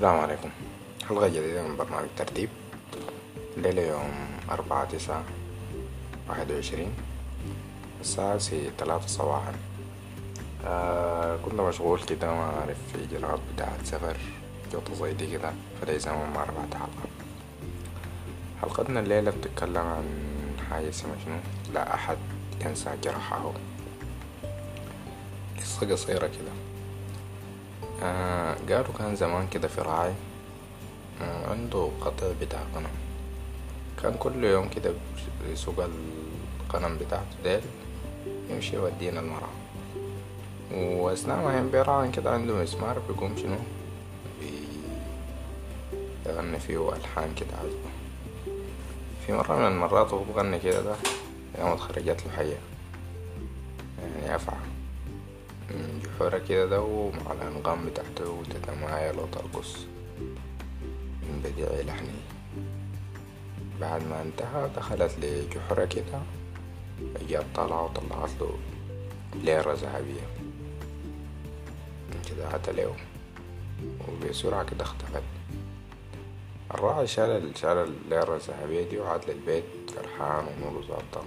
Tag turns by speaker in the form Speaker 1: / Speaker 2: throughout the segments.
Speaker 1: السلام عليكم. حلقة جديدة من برنامج ترتيب. الليلة يوم أربعة تسعة واحد وعشرين الساعة سي تلاتة صباحا. آه كنت مشغول كده ما أعرف في إجراءات بتاعة سفر جوطة زي دي كده فلي زمان ما رفعت حلقة. حلقتنا الليلة بتتكلم عن حاجة اسمها شنو؟ لا أحد ينسى جرحه قصة قصيرة كده. آه قالوا كان زمان كده في راعي آه عنده قطع بتاع غنم كان كل يوم كده يسوق الغنم بتاعته ديل يمشي يودينا المرعى. وأثناء ما يم بيراعي كده عنده مسمار بيقوم شنو؟ يغني فيه ألحان كده عذبة. في مرة من المرات وهو بغني كده ده قامت خرجت له حية. يعني أفعى جحورة كده ده ومع الأنغام بتاعته تتمايل وترقص من بديع لحني. بعد ما انتهى دخلت لجحورة كده جاب طالعة وطلعت له ليرة ذهبية. انجدعت له وبسرعة كده اختفت. الراعي شال شال الليرة الذهبية دي وعاد للبيت فرحان ونور ظابطة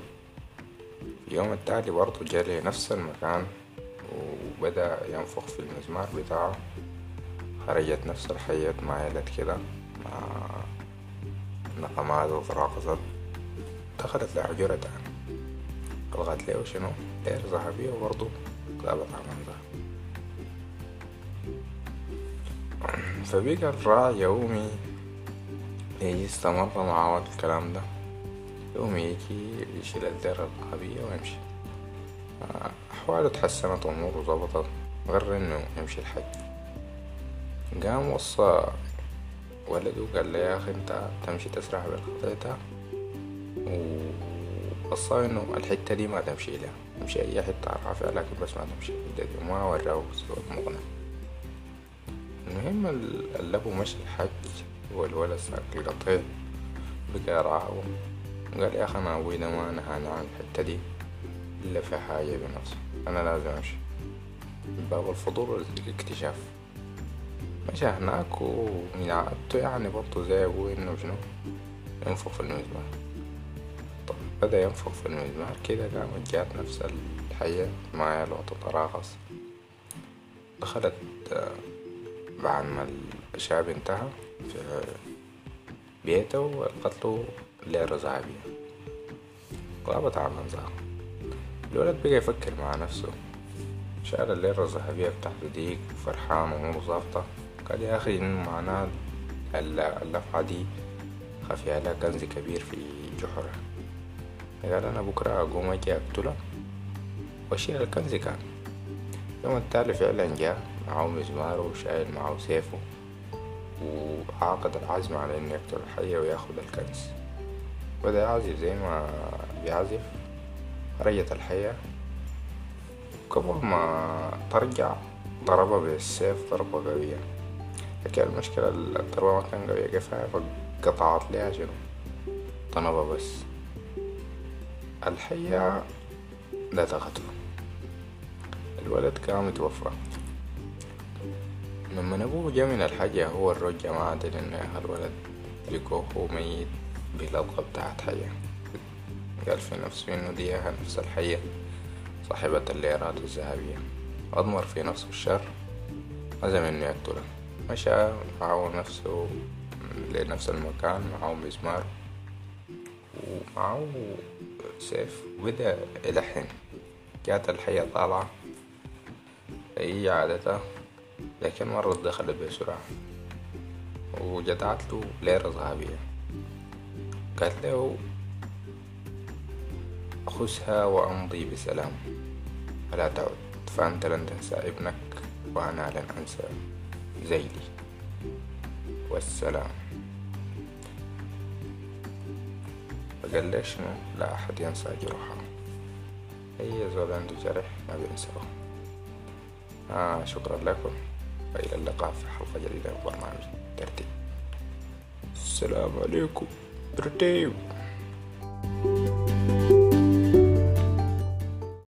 Speaker 1: اليوم التالي برضه جا نفس المكان. وبدأ ينفخ في المزمار بتاعه. خرجت نفس الحية مايلت كده مع نقمات وتراقصت دخلت لحجرة تاني طلعت له شنو؟ لير ذهبية وبرضه غابت عن فبقى الراعي يومي يجي استمر معاه الكلام ده. يوم يجي يشيل الديرة الذهبية ويمشي. أحواله تحسنت وأموره ظبطت غير إنه يمشي الحج قام وصى ولده قال له يا أخي أنت تمشي تسرح بالخطيطة ووصاه إنه الحتة دي ما تمشي لها تمشي أي حتة أرعى فيها لكن بس ما تمشي. الحتة دي وما وراه المغنى المهم الأبو مشي الحج والولد ساق القطيع بقى يرعاه قال يا أخي أنا أبوي ده ما نهاني عن الحتة دي. إلا في حاجة بنفسه أنا لازم أمشي. باب الفضول والاكتشاف. مشى هناك ومن عادته يعني برضه زي أبوي إنه شنو ينفخ في المزمار. طب بدأ ينفخ في المزمار كده قامت جات نفس الحية معايا وتتراقص دخلت بعد ما الشاب انتهى في بيته ولقت له ليرة ذهبية غابت عن منظر الولد بقى يفكر مع نفسه. شال الليرة الذهبية بتاعته ديك فرحان وأموره ظابطة. قال يا أخي إنه معناه اللفعة دي خفي عليها كنز كبير في جحرة قال أنا بكرة أقوم أجي أقتله وأشيل الكنز كان يوم التالي فعلا جاء معاه مزماره وشايل معاه سيفه وعاقد العزم على إنه يقتل الحية وياخد الكنز. بدأ يعزف زي ما بيعزف. خرجت الحية قبل ما ترجع ضربها بالسيف ضربة قوية. لكن المشكلة الضربة ما كان قوية كفاية فقطعت ليها شنو طنبة بس. الحية لدغته الولد قام يتوفى. لما أبوه جا من الحاجة هو الرجع ما إنه يا الولد لقوه ميت باللدغة بتاعت حية قال في نفسه إنه دي نفس الحية صاحبة الليرات الذهبية. أضمر في نفسه الشر عزم إنه يقتله. مشى معه نفسه لنفس المكان معه مزمار ومعه سيف وبدأ يلحن جات الحية طالعة هي عادتها لكن مرة دخلت بسرعة. وجدعت له ليرة ذهبية. قالت له خذها وأمضي بسلام. فلا تعد؟ فأنت لن تنسى ابنك وأنا لن أنسى زيلي والسلام. فقال لي شنو لا أحد ينسى جروحه أي زول عنده جرح ما بينساه. آه شكرا لكم. وإلى اللقاء في حلقة جديدة من برنامج ترتيب. السلام عليكم. ترتيب.